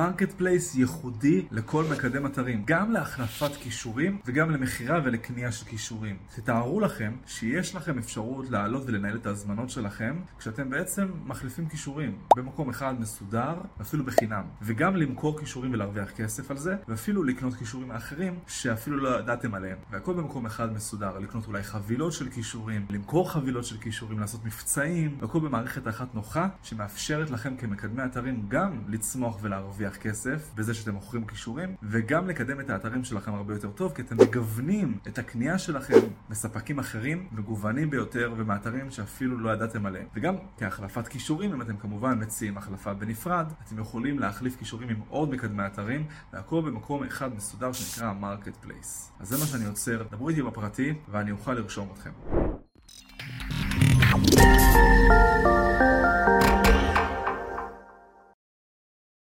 marketplace ייחודי לכל מקדם אתרים, גם להחלפת קישורים וגם למכירה ולקנייה של קישורים. תתארו לכם שיש לכם אפשרות לעלות ולנהל את ההזמנות שלכם כשאתם בעצם מחליפים קישורים במקום אחד מסודר, אפילו בחינם. וגם למכור קישורים ולהרוויח כסף על זה, ואפילו לקנות קישורים מאחרים שאפילו לא ידעתם עליהם. והכל במקום אחד מסודר, לקנות אולי חבילות של קישורים, למכור חבילות של קישורים, לעשות מבצעים, והכל במערכת אחת נוחה שמאפשרת לכם כמקדמי אתרים גם לצמוח ולהרוויח כסף בזה שאתם מוכרים קישורים, וגם לקדם את האתרים שלכם הרבה יותר טוב, כי אתם מגוונים את הקנייה שלכם מספקים אחרים, מגוונים ביותר ומאתרים שאפילו לא ידעתם עליהם. וגם בהחלפת קישורים, אם אתם כמובן מציעים החלפה בנפרד, אתם יכולים להחליף קישורים עם עוד מקדמי אתרים, והכל במקום אחד מסודר שנקרא marketplace. אז זה מה שאני מציע, דברו איתי בפרטי ואני אוכל לרשום אתכם.